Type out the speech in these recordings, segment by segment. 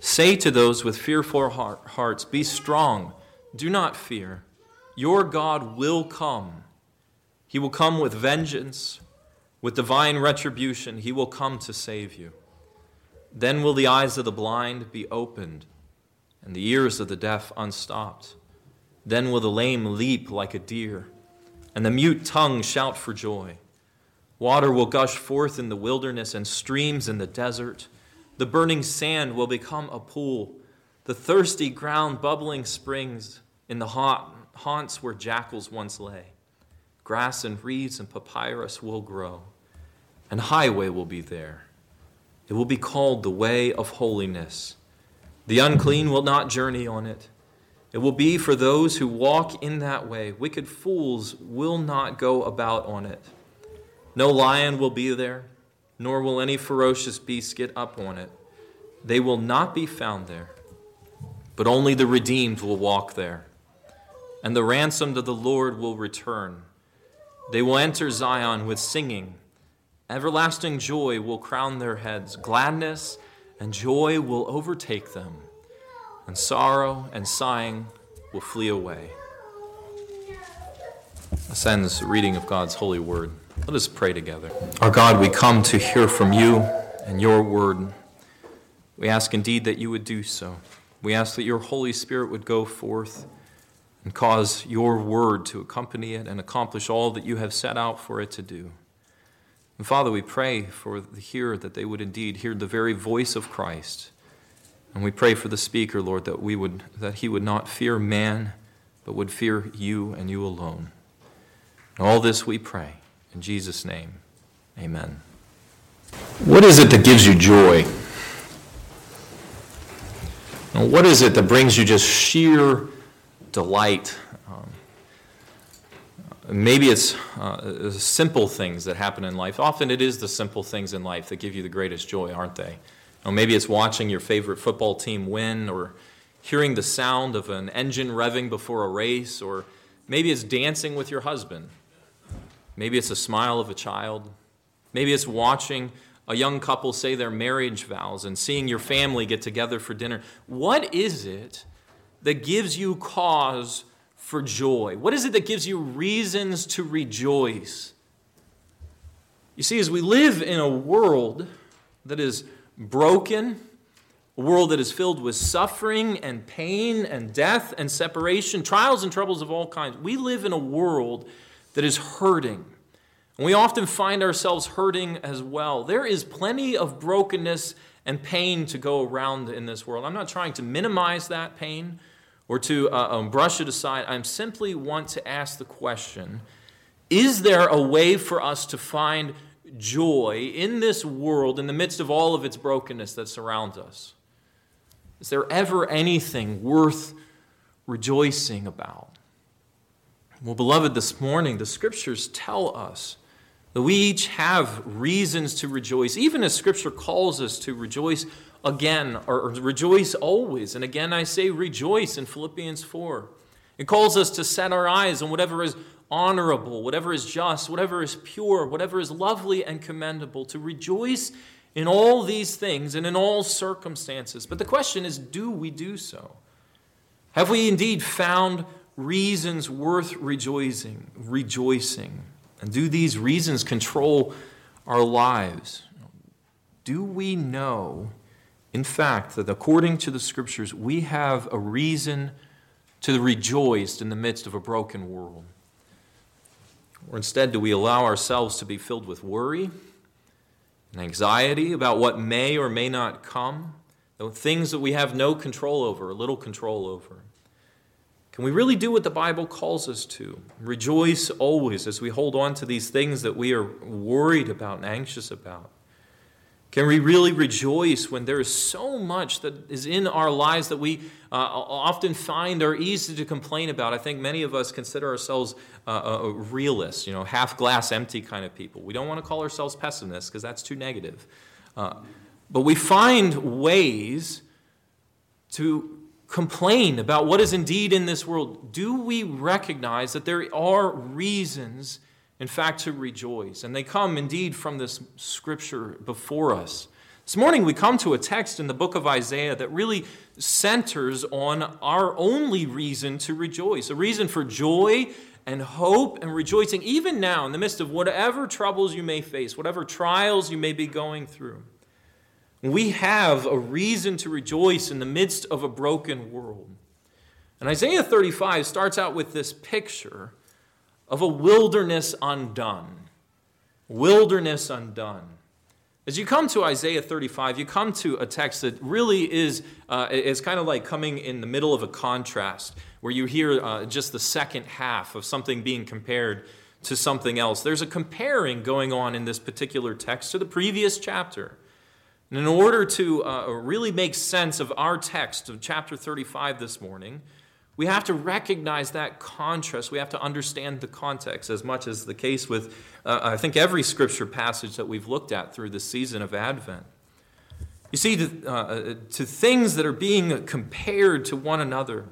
Say to those with fearful hearts, Be strong, do not fear. Your God will come. He will come with vengeance, with divine retribution. He will come to save you. Then will the eyes of the blind be opened, and the ears of the deaf unstopped. Then will the lame leap like a deer, and the mute tongue shout for joy. Water will gush forth in the wilderness and streams in the desert. The burning sand will become a pool, the thirsty ground bubbling springs in the haunt, haunts where jackals once lay. Grass and reeds and papyrus will grow, and highway will be there. It will be called the way of holiness. The unclean will not journey on it. It will be for those who walk in that way. Wicked fools will not go about on it. No lion will be there nor will any ferocious beast get up on it. They will not be found there, but only the redeemed will walk there. And the ransomed of the Lord will return. They will enter Zion with singing. Everlasting joy will crown their heads. Gladness and joy will overtake them, and sorrow and sighing will flee away. This ends the reading of God's holy word. Let us pray together. Our God, we come to hear from you and your word. We ask indeed that you would do so. We ask that your Holy Spirit would go forth and cause your word to accompany it and accomplish all that you have set out for it to do. And Father, we pray for the hearer that they would indeed hear the very voice of Christ. And we pray for the speaker, Lord, that we would that he would not fear man, but would fear you and you alone. And all this we pray in Jesus' name, amen. What is it that gives you joy? what is it that brings you just sheer delight? Um, maybe it's uh, simple things that happen in life. Often it is the simple things in life that give you the greatest joy, aren't they? Or maybe it's watching your favorite football team win, or hearing the sound of an engine revving before a race, or maybe it's dancing with your husband Maybe it's a smile of a child. Maybe it's watching a young couple say their marriage vows and seeing your family get together for dinner. What is it that gives you cause for joy? What is it that gives you reasons to rejoice? You see, as we live in a world that is broken, a world that is filled with suffering and pain and death and separation, trials and troubles of all kinds, we live in a world that is hurting. And we often find ourselves hurting as well. There is plenty of brokenness and pain to go around in this world. I'm not trying to minimize that pain or to uh, um, brush it aside. I simply want to ask the question Is there a way for us to find joy in this world in the midst of all of its brokenness that surrounds us? Is there ever anything worth rejoicing about? Well, beloved, this morning the scriptures tell us that we each have reasons to rejoice, even as scripture calls us to rejoice again, or rejoice always. And again, I say rejoice in Philippians 4. It calls us to set our eyes on whatever is honorable, whatever is just, whatever is pure, whatever is lovely and commendable, to rejoice in all these things and in all circumstances. But the question is do we do so? Have we indeed found reasons worth rejoicing, rejoicing? And do these reasons control our lives? Do we know, in fact, that according to the scriptures, we have a reason to rejoice in the midst of a broken world? Or instead, do we allow ourselves to be filled with worry and anxiety about what may or may not come, things that we have no control over, little control over? Can we really do what the Bible calls us to? Rejoice always as we hold on to these things that we are worried about and anxious about. Can we really rejoice when there is so much that is in our lives that we uh, often find are easy to complain about? I think many of us consider ourselves uh, realists, you know, half glass empty kind of people. We don't want to call ourselves pessimists because that's too negative. Uh, but we find ways to complain about what is indeed in this world. Do we recognize that there are reasons? in fact, to rejoice. And they come indeed from this scripture before us. This morning, we come to a text in the book of Isaiah that really centers on our only reason to rejoice, a reason for joy and hope and rejoicing, even now in the midst of whatever troubles you may face, whatever trials you may be going through. We have a reason to rejoice in the midst of a broken world. And Isaiah 35 starts out with this picture of a wilderness undone. Wilderness undone. As you come to Isaiah 35, you come to a text that really is, uh, is kind of like coming in the middle of a contrast, where you hear uh, just the second half of something being compared to something else. There's a comparing going on in this particular text to the previous chapter. And in order to uh, really make sense of our text of chapter 35 this morning, we have to recognize that contrast. We have to understand the context as much as the case with, uh, I think, every scripture passage that we've looked at through the season of Advent. You see, to, uh, to things that are being compared to one another.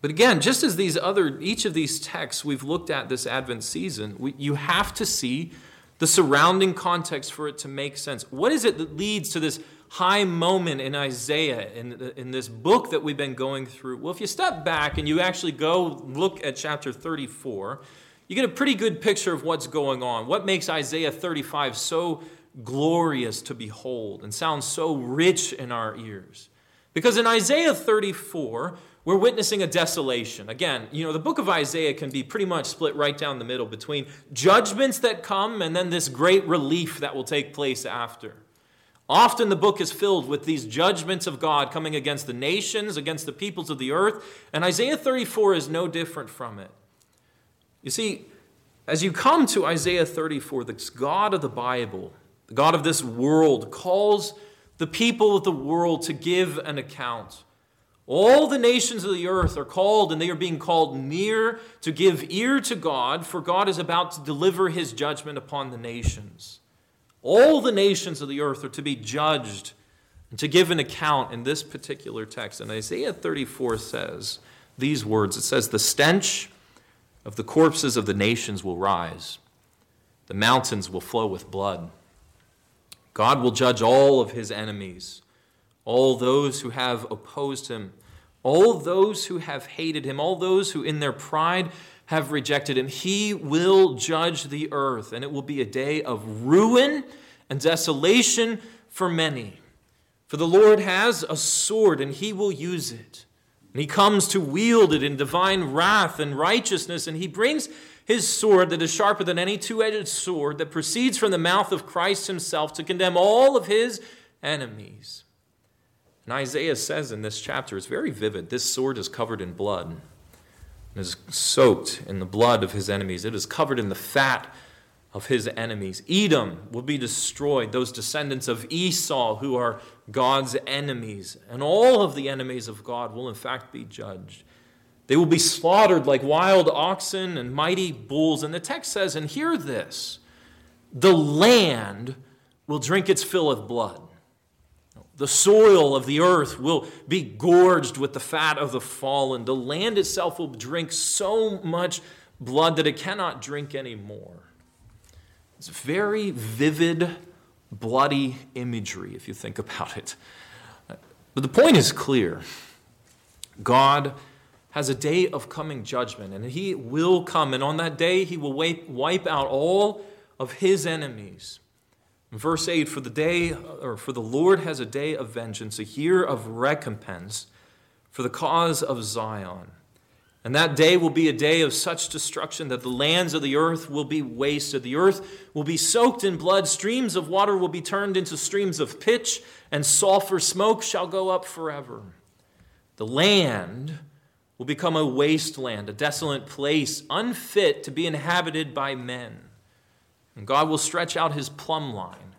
But again, just as these other, each of these texts we've looked at this Advent season, we, you have to see the surrounding context for it to make sense. What is it that leads to this high moment in Isaiah, in, in this book that we've been going through? Well, if you step back and you actually go look at chapter 34, you get a pretty good picture of what's going on. What makes Isaiah 35 so glorious to behold and sounds so rich in our ears? Because in Isaiah 34, we're witnessing a desolation. Again, you know, the book of Isaiah can be pretty much split right down the middle between judgments that come and then this great relief that will take place after. Often the book is filled with these judgments of God coming against the nations, against the peoples of the earth, and Isaiah 34 is no different from it. You see, as you come to Isaiah 34, the God of the Bible, the God of this world, calls the people of the world to give an account. All the nations of the earth are called, and they are being called near to give ear to God, for God is about to deliver his judgment upon the nations. All the nations of the earth are to be judged and to give an account in this particular text. And Isaiah 34 says these words it says, The stench of the corpses of the nations will rise, the mountains will flow with blood. God will judge all of his enemies, all those who have opposed him, all those who have hated him, all those who in their pride have rejected him. He will judge the earth, and it will be a day of ruin and desolation for many. For the Lord has a sword, and he will use it. And he comes to wield it in divine wrath and righteousness, and he brings his sword that is sharper than any two edged sword that proceeds from the mouth of Christ himself to condemn all of his enemies. And Isaiah says in this chapter, it's very vivid this sword is covered in blood and is soaked in the blood of his enemies. It is covered in the fat of his enemies. Edom will be destroyed, those descendants of Esau who are God's enemies. And all of the enemies of God will, in fact, be judged. They will be slaughtered like wild oxen and mighty bulls. And the text says, and hear this the land will drink its fill of blood. The soil of the earth will be gorged with the fat of the fallen. The land itself will drink so much blood that it cannot drink anymore. It's very vivid, bloody imagery if you think about it. But the point is clear God has a day of coming judgment, and He will come, and on that day, He will wipe out all of His enemies. Verse 8 For the day, or for the Lord has a day of vengeance, a year of recompense for the cause of Zion. And that day will be a day of such destruction that the lands of the earth will be wasted. The earth will be soaked in blood. Streams of water will be turned into streams of pitch, and sulfur smoke shall go up forever. The land will become a wasteland, a desolate place, unfit to be inhabited by men. And God will stretch out his plumb line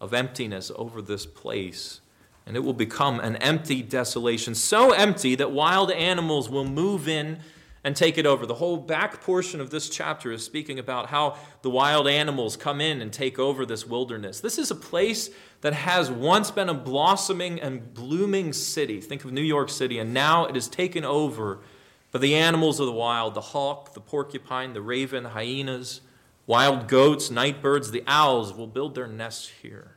of emptiness over this place. And it will become an empty desolation, so empty that wild animals will move in and take it over. The whole back portion of this chapter is speaking about how the wild animals come in and take over this wilderness. This is a place that has once been a blossoming and blooming city. Think of New York City, and now it is taken over by the animals of the wild the hawk, the porcupine, the raven, hyenas, wild goats, night birds, the owls will build their nests here.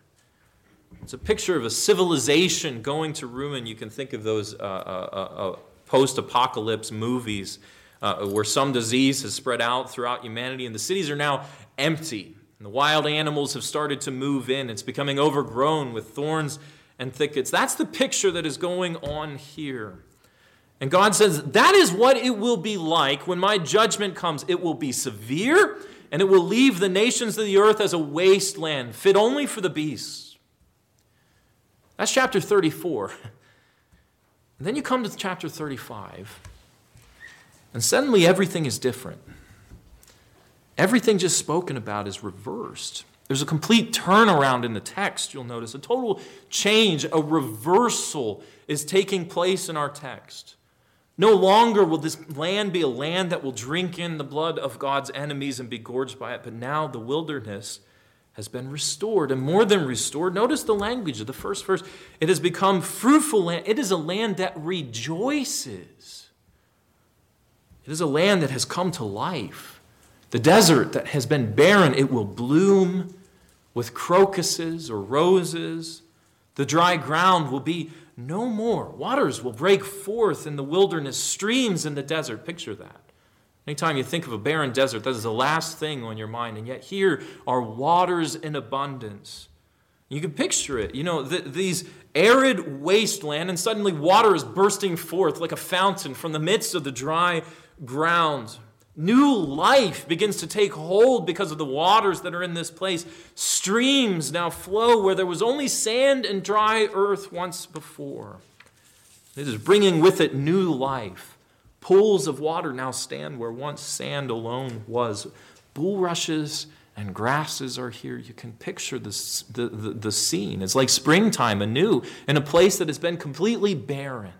It's a picture of a civilization going to ruin. You can think of those uh, uh, uh, uh post apocalypse movies uh, where some disease has spread out throughout humanity, and the cities are now empty. And the wild animals have started to move in. It's becoming overgrown with thorns and thickets. That's the picture that is going on here. And God says, That is what it will be like when my judgment comes. It will be severe, and it will leave the nations of the earth as a wasteland, fit only for the beasts. That's chapter 34. And then you come to chapter 35, and suddenly everything is different. Everything just spoken about is reversed. There's a complete turnaround in the text, you'll notice. A total change, a reversal is taking place in our text. No longer will this land be a land that will drink in the blood of God's enemies and be gorged by it, but now the wilderness has been restored and more than restored. Notice the language of the first verse. It has become fruitful land. It is a land that rejoices. It is a land that has come to life. The desert that has been barren, it will bloom with crocuses or roses. The dry ground will be no more. Waters will break forth in the wilderness, streams in the desert. Picture that. Anytime you think of a barren desert, that is the last thing on your mind. And yet, here are waters in abundance. You can picture it. You know, these arid wasteland, and suddenly water is bursting forth like a fountain from the midst of the dry ground. New life begins to take hold because of the waters that are in this place. Streams now flow where there was only sand and dry earth once before. It is bringing with it new life. Pools of water now stand where once sand alone was. Bulrushes and grasses are here. You can picture this, the, the, the scene. It's like springtime anew in a place that has been completely barren.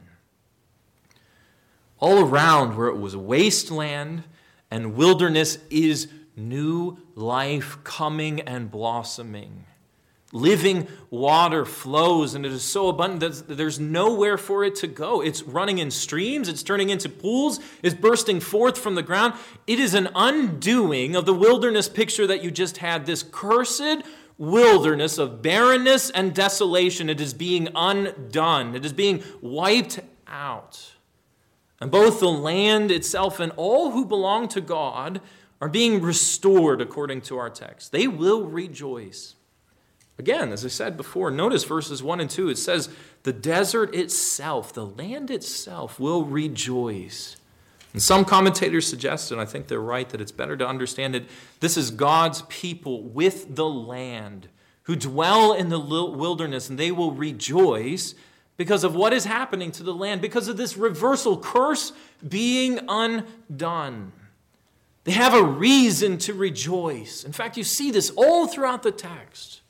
All around where it was wasteland and wilderness is new life coming and blossoming. Living water flows, and it is so abundant that there's nowhere for it to go. It's running in streams, it's turning into pools, it's bursting forth from the ground. It is an undoing of the wilderness picture that you just had. This cursed wilderness of barrenness and desolation, it is being undone, it is being wiped out. And both the land itself and all who belong to God are being restored according to our text. They will rejoice. Again, as I said before, notice verses 1 and 2. It says, The desert itself, the land itself, will rejoice. And some commentators suggest, and I think they're right, that it's better to understand it this is God's people with the land who dwell in the wilderness, and they will rejoice because of what is happening to the land, because of this reversal, curse being undone. They have a reason to rejoice. In fact, you see this all throughout the text.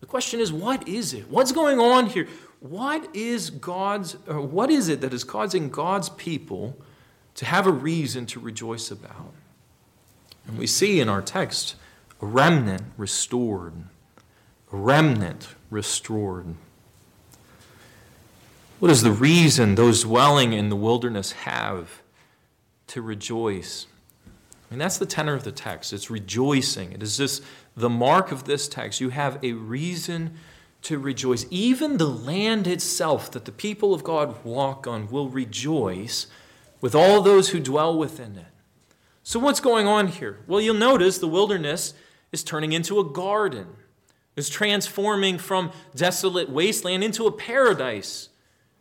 The question is, what is it? What's going on here? What is God's, what is it that is causing God's people to have a reason to rejoice about? And we see in our text a remnant restored. A remnant restored. What is the reason those dwelling in the wilderness have to rejoice? I mean, that's the tenor of the text. It's rejoicing. It is just the mark of this text. You have a reason to rejoice. Even the land itself that the people of God walk on will rejoice with all those who dwell within it. So, what's going on here? Well, you'll notice the wilderness is turning into a garden, is transforming from desolate wasteland into a paradise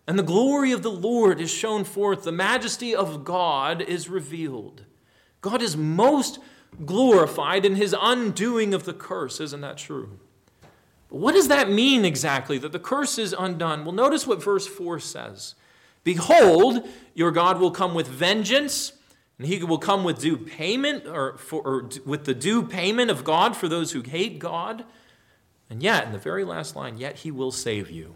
and the glory of the Lord is shown forth. The majesty of God is revealed. God is most glorified in his undoing of the curse. Isn't that true? But what does that mean exactly, that the curse is undone? Well, notice what verse 4 says Behold, your God will come with vengeance, and he will come with due payment, or, for, or with the due payment of God for those who hate God. And yet, in the very last line, yet he will save you.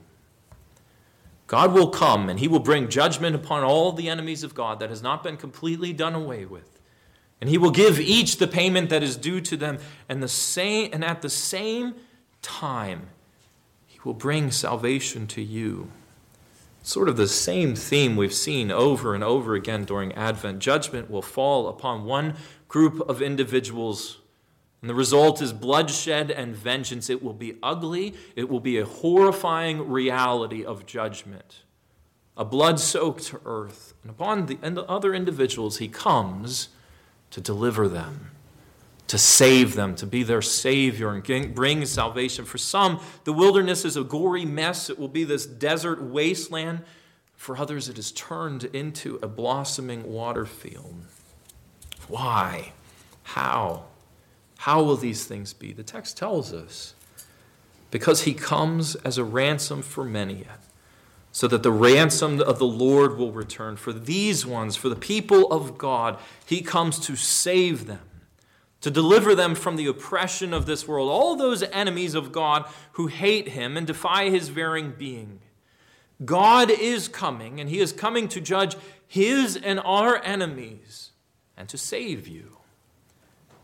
God will come and he will bring judgment upon all the enemies of God that has not been completely done away with. And he will give each the payment that is due to them. And, the same, and at the same time, he will bring salvation to you. Sort of the same theme we've seen over and over again during Advent. Judgment will fall upon one group of individuals and the result is bloodshed and vengeance. It will be ugly. It will be a horrifying reality of judgment, a blood soaked earth. And upon the, and the other individuals, he comes to deliver them, to save them, to be their Savior and bring salvation. For some, the wilderness is a gory mess. It will be this desert wasteland. For others, it is turned into a blossoming water field. Why? How? How will these things be? The text tells us because he comes as a ransom for many, so that the ransom of the Lord will return. For these ones, for the people of God, he comes to save them, to deliver them from the oppression of this world, all those enemies of God who hate him and defy his very being. God is coming, and he is coming to judge his and our enemies and to save you.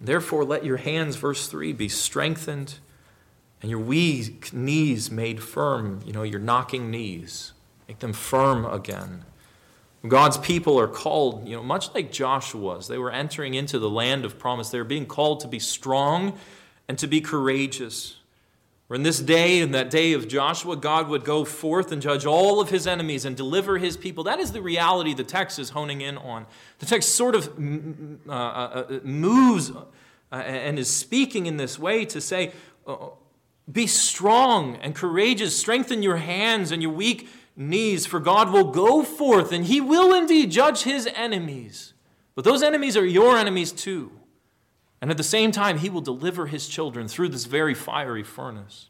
Therefore, let your hands, verse 3, be strengthened and your weak knees made firm. You know, your knocking knees, make them firm again. God's people are called, you know, much like Joshua's. They were entering into the land of promise. They were being called to be strong and to be courageous. For in this day, in that day of Joshua, God would go forth and judge all of his enemies and deliver his people. That is the reality the text is honing in on. The text sort of uh, uh, uh, moves and is speaking in this way to say, be strong and courageous, strengthen your hands and your weak knees, for God will go forth and he will indeed judge his enemies. But those enemies are your enemies too. And at the same time, he will deliver his children through this very fiery furnace.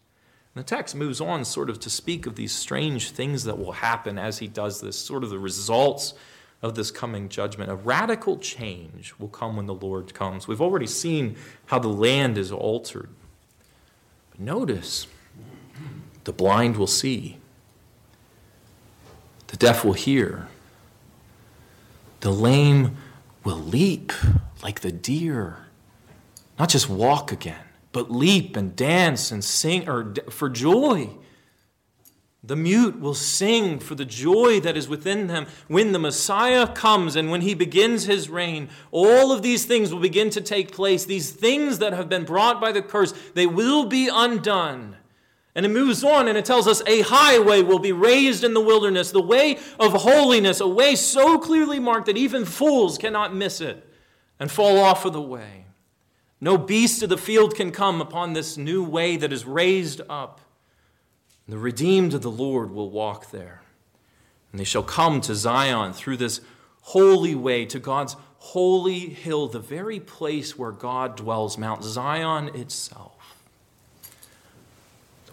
And the text moves on sort of to speak of these strange things that will happen as he does this, sort of the results of this coming judgment. A radical change will come when the Lord comes. We've already seen how the land is altered. But notice the blind will see, the deaf will hear, the lame will leap like the deer not just walk again, but leap and dance and sing or for joy. The mute will sing for the joy that is within them when the Messiah comes and when he begins his reign. All of these things will begin to take place. These things that have been brought by the curse, they will be undone. And it moves on and it tells us a highway will be raised in the wilderness, the way of holiness, a way so clearly marked that even fools cannot miss it and fall off of the way. No beast of the field can come upon this new way that is raised up. The redeemed of the Lord will walk there. And they shall come to Zion through this holy way, to God's holy hill, the very place where God dwells, Mount Zion itself.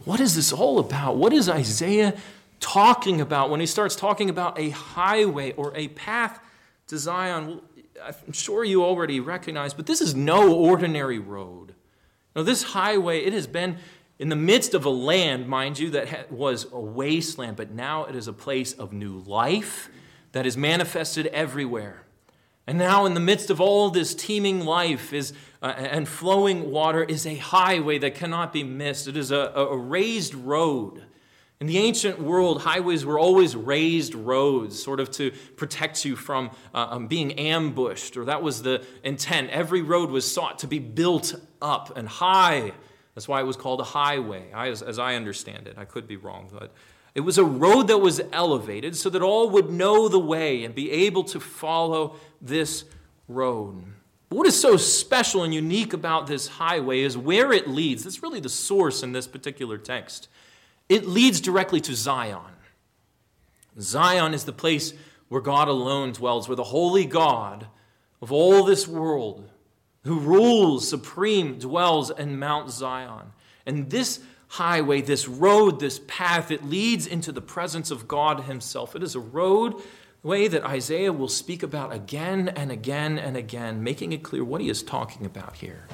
What is this all about? What is Isaiah talking about when he starts talking about a highway or a path to Zion? I'm sure you already recognize, but this is no ordinary road. Now, this highway, it has been in the midst of a land, mind you, that was a wasteland, but now it is a place of new life that is manifested everywhere. And now, in the midst of all this teeming life is, uh, and flowing water, is a highway that cannot be missed. It is a, a raised road in the ancient world, highways were always raised roads, sort of to protect you from uh, um, being ambushed, or that was the intent. Every road was sought to be built up and high. That's why it was called a highway, as, as I understand it. I could be wrong, but it was a road that was elevated so that all would know the way and be able to follow this road. But what is so special and unique about this highway is where it leads. That's really the source in this particular text. It leads directly to Zion. Zion is the place where God alone dwells, where the holy God of all this world, who rules supreme, dwells in Mount Zion. And this highway, this road, this path, it leads into the presence of God Himself. It is a road way that Isaiah will speak about again and again and again, making it clear what he is talking about here.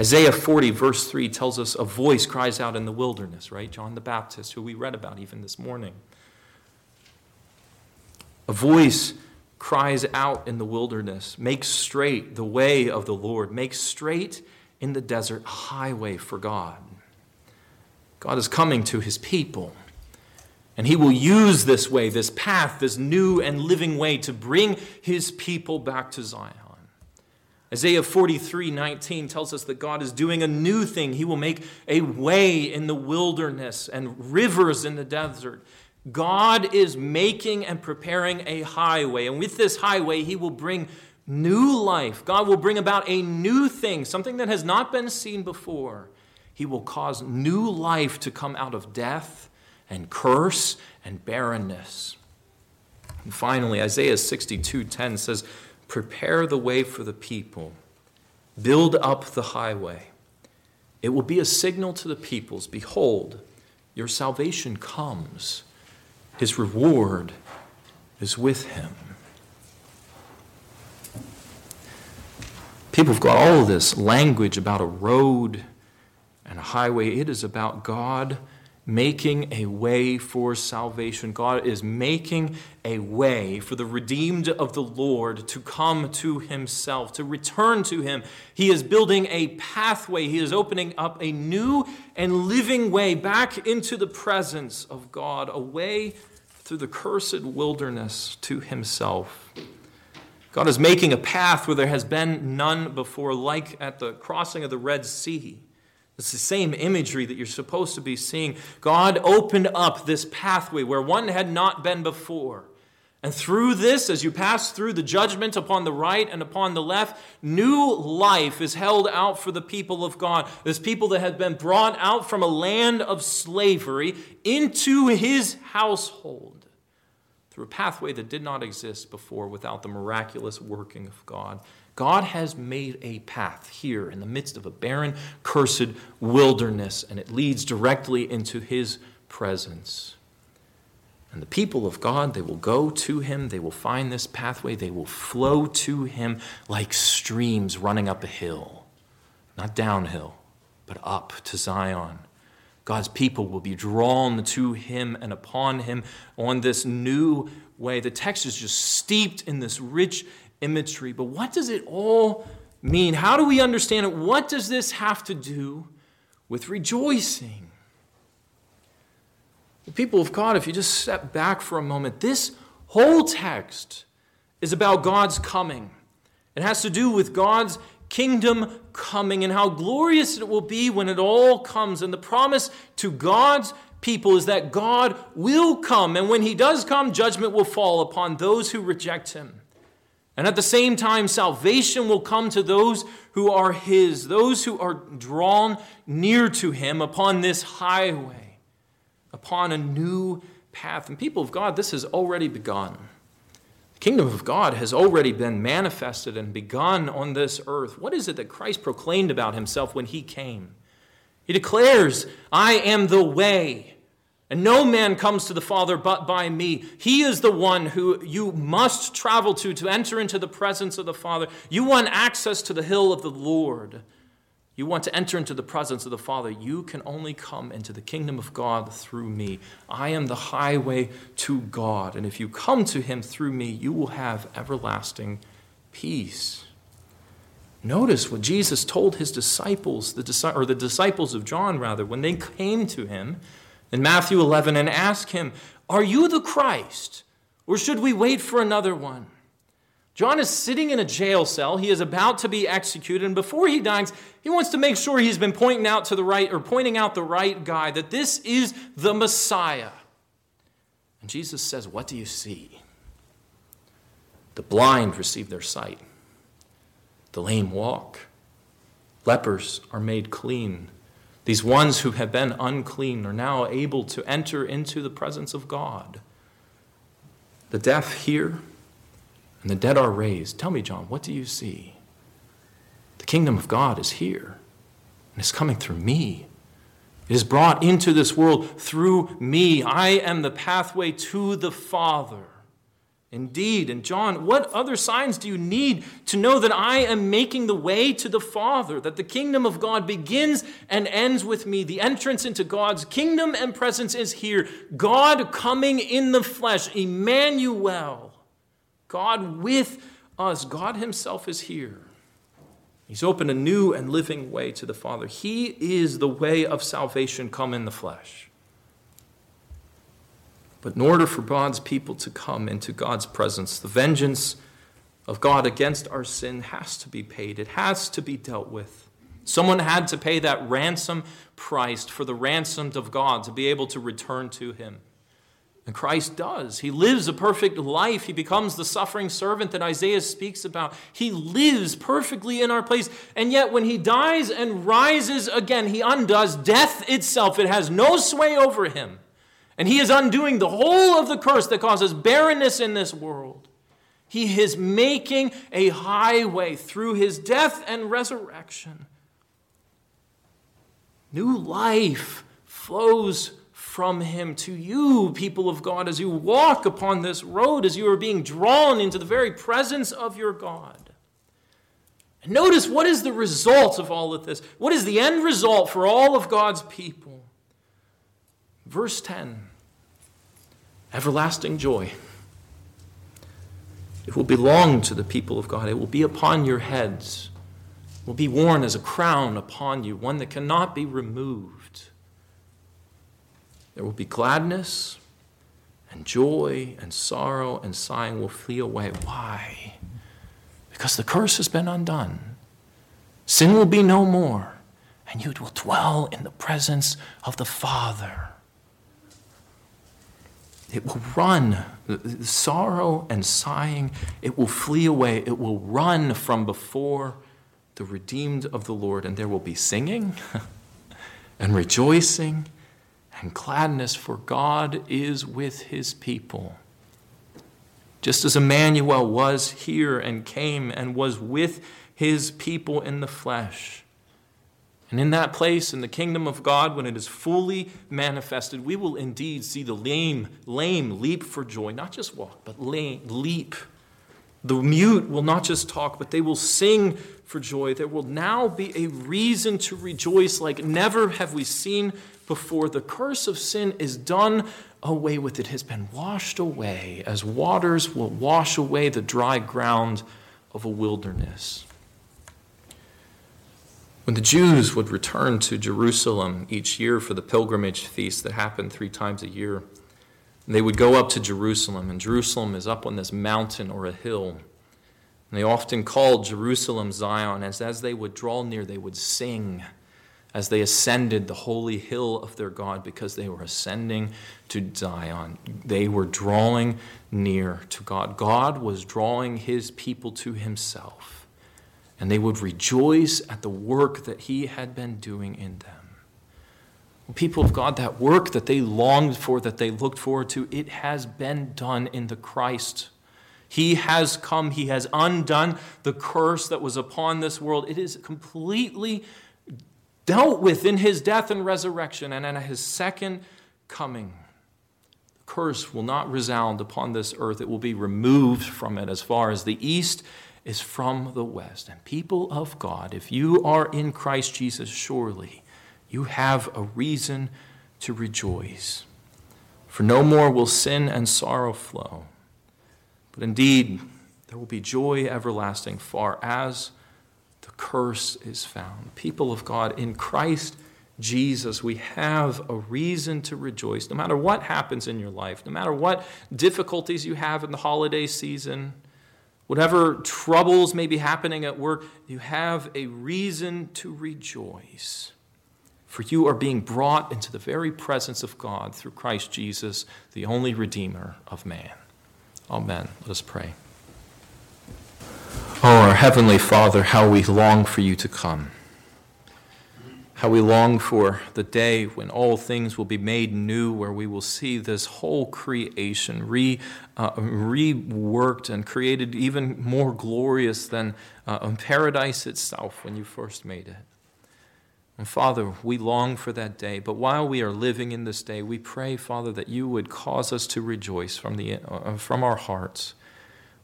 Isaiah 40, verse 3 tells us a voice cries out in the wilderness, right? John the Baptist, who we read about even this morning. A voice cries out in the wilderness, Make straight the way of the Lord, make straight in the desert a highway for God. God is coming to his people. And he will use this way, this path, this new and living way to bring his people back to Zion. Isaiah 43 19 tells us that God is doing a new thing. He will make a way in the wilderness and rivers in the desert. God is making and preparing a highway. And with this highway, He will bring new life. God will bring about a new thing, something that has not been seen before. He will cause new life to come out of death and curse and barrenness. And finally, Isaiah 62 10 says, Prepare the way for the people, build up the highway. It will be a signal to the peoples Behold, your salvation comes, his reward is with him. People have got all this language about a road and a highway. It is about God making a way for salvation. God is making a way for the redeemed of the Lord to come to himself, to return to him. He is building a pathway, he is opening up a new and living way back into the presence of God, a way through the cursed wilderness to himself. God is making a path where there has been none before, like at the crossing of the Red Sea. It's the same imagery that you're supposed to be seeing. God opened up this pathway where one had not been before. And through this, as you pass through the judgment upon the right and upon the left, new life is held out for the people of God. This people that had been brought out from a land of slavery into his household through a pathway that did not exist before without the miraculous working of God. God has made a path here in the midst of a barren, cursed wilderness, and it leads directly into his presence. And the people of God, they will go to him, they will find this pathway, they will flow to him like streams running up a hill. Not downhill, but up to Zion. God's people will be drawn to him and upon him on this new way. The text is just steeped in this rich imagery. But what does it all mean? How do we understand it? What does this have to do with rejoicing? The people of God, if you just step back for a moment, this whole text is about God's coming. It has to do with God's kingdom coming and how glorious it will be when it all comes. And the promise to God's people is that God will come. And when he does come, judgment will fall upon those who reject him. And at the same time, salvation will come to those who are His, those who are drawn near to Him upon this highway, upon a new path. And people of God, this has already begun. The kingdom of God has already been manifested and begun on this earth. What is it that Christ proclaimed about Himself when He came? He declares, I am the way. And no man comes to the Father but by me. He is the one who you must travel to to enter into the presence of the Father. You want access to the hill of the Lord. You want to enter into the presence of the Father. You can only come into the kingdom of God through me. I am the highway to God. And if you come to Him through me, you will have everlasting peace. Notice what Jesus told his disciples, the, or the disciples of John, rather, when they came to him in Matthew 11 and ask him, Are you the Christ, or should we wait for another one? John is sitting in a jail cell. He is about to be executed, and before he dies, he wants to make sure he's been pointing out to the right or pointing out the right guy that this is the Messiah. And Jesus says, What do you see? The blind receive their sight, the lame walk, lepers are made clean. These ones who have been unclean are now able to enter into the presence of God. The deaf hear, and the dead are raised. Tell me, John, what do you see? The kingdom of God is here, and it's coming through me. It is brought into this world through me. I am the pathway to the Father. Indeed, and John, what other signs do you need to know that I am making the way to the Father, that the kingdom of God begins and ends with me? The entrance into God's kingdom and presence is here. God coming in the flesh, Emmanuel, God with us. God Himself is here. He's opened a new and living way to the Father. He is the way of salvation come in the flesh. But in order for God's people to come into God's presence, the vengeance of God against our sin has to be paid, it has to be dealt with. Someone had to pay that ransom price for the ransomed of God to be able to return to Him. And Christ does. He lives a perfect life. He becomes the suffering servant that Isaiah speaks about. He lives perfectly in our place. And yet, when he dies and rises again, he undoes death itself. It has no sway over him. And he is undoing the whole of the curse that causes barrenness in this world. He is making a highway through his death and resurrection. New life flows from him to you, people of God, as you walk upon this road, as you are being drawn into the very presence of your God. And notice what is the result of all of this? What is the end result for all of God's people? Verse 10 everlasting joy. It will belong to the people of God. It will be upon your heads, it will be worn as a crown upon you, one that cannot be removed. There will be gladness and joy and sorrow and sighing will flee away. Why? Because the curse has been undone. Sin will be no more, and you will dwell in the presence of the Father. It will run. Sorrow and sighing, it will flee away. It will run from before the redeemed of the Lord, and there will be singing and rejoicing and gladness, for God is with his people. Just as Emmanuel was here and came and was with his people in the flesh. And in that place, in the kingdom of God, when it is fully manifested, we will indeed see the lame, lame leap for joy, not just walk, but lame, leap. The mute will not just talk, but they will sing for joy. There will now be a reason to rejoice like never have we seen before. The curse of sin is done away with, it has been washed away, as waters will wash away the dry ground of a wilderness. When the Jews would return to Jerusalem each year for the pilgrimage feast that happened three times a year, they would go up to Jerusalem, and Jerusalem is up on this mountain or a hill. And they often called Jerusalem Zion, as as they would draw near, they would sing as they ascended the holy hill of their God because they were ascending to Zion. They were drawing near to God. God was drawing his people to himself and they would rejoice at the work that he had been doing in them. People of God, that work that they longed for, that they looked forward to, it has been done in the Christ. He has come, He has undone the curse that was upon this world. It is completely dealt with in His death and resurrection and in His second coming. The curse will not resound upon this earth, it will be removed from it as far as the east is from the west. And people of God, if you are in Christ Jesus, surely you have a reason to rejoice. For no more will sin and sorrow flow, but indeed there will be joy everlasting far as the curse is found. People of God, in Christ Jesus, we have a reason to rejoice no matter what happens in your life, no matter what difficulties you have in the holiday season Whatever troubles may be happening at work, you have a reason to rejoice. For you are being brought into the very presence of God through Christ Jesus, the only Redeemer of man. Amen. Let us pray. Oh, our Heavenly Father, how we long for you to come. How we long for the day when all things will be made new, where we will see this whole creation re, uh, reworked and created even more glorious than uh, paradise itself when you first made it. And Father, we long for that day, but while we are living in this day, we pray, Father, that you would cause us to rejoice from, the, uh, from our hearts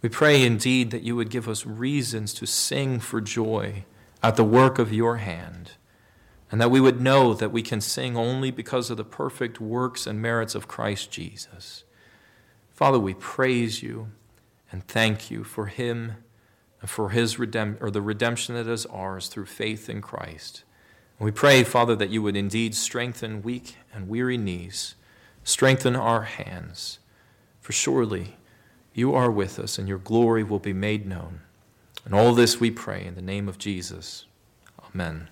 We pray indeed that you would give us reasons to sing for joy at the work of your hand, and that we would know that we can sing only because of the perfect works and merits of Christ Jesus. Father, we praise you and thank you for him and for his redemp- or the redemption that is ours through faith in Christ. And we pray, Father, that you would indeed strengthen weak and weary knees, strengthen our hands, for surely you are with us, and your glory will be made known. And all this we pray in the name of Jesus. Amen.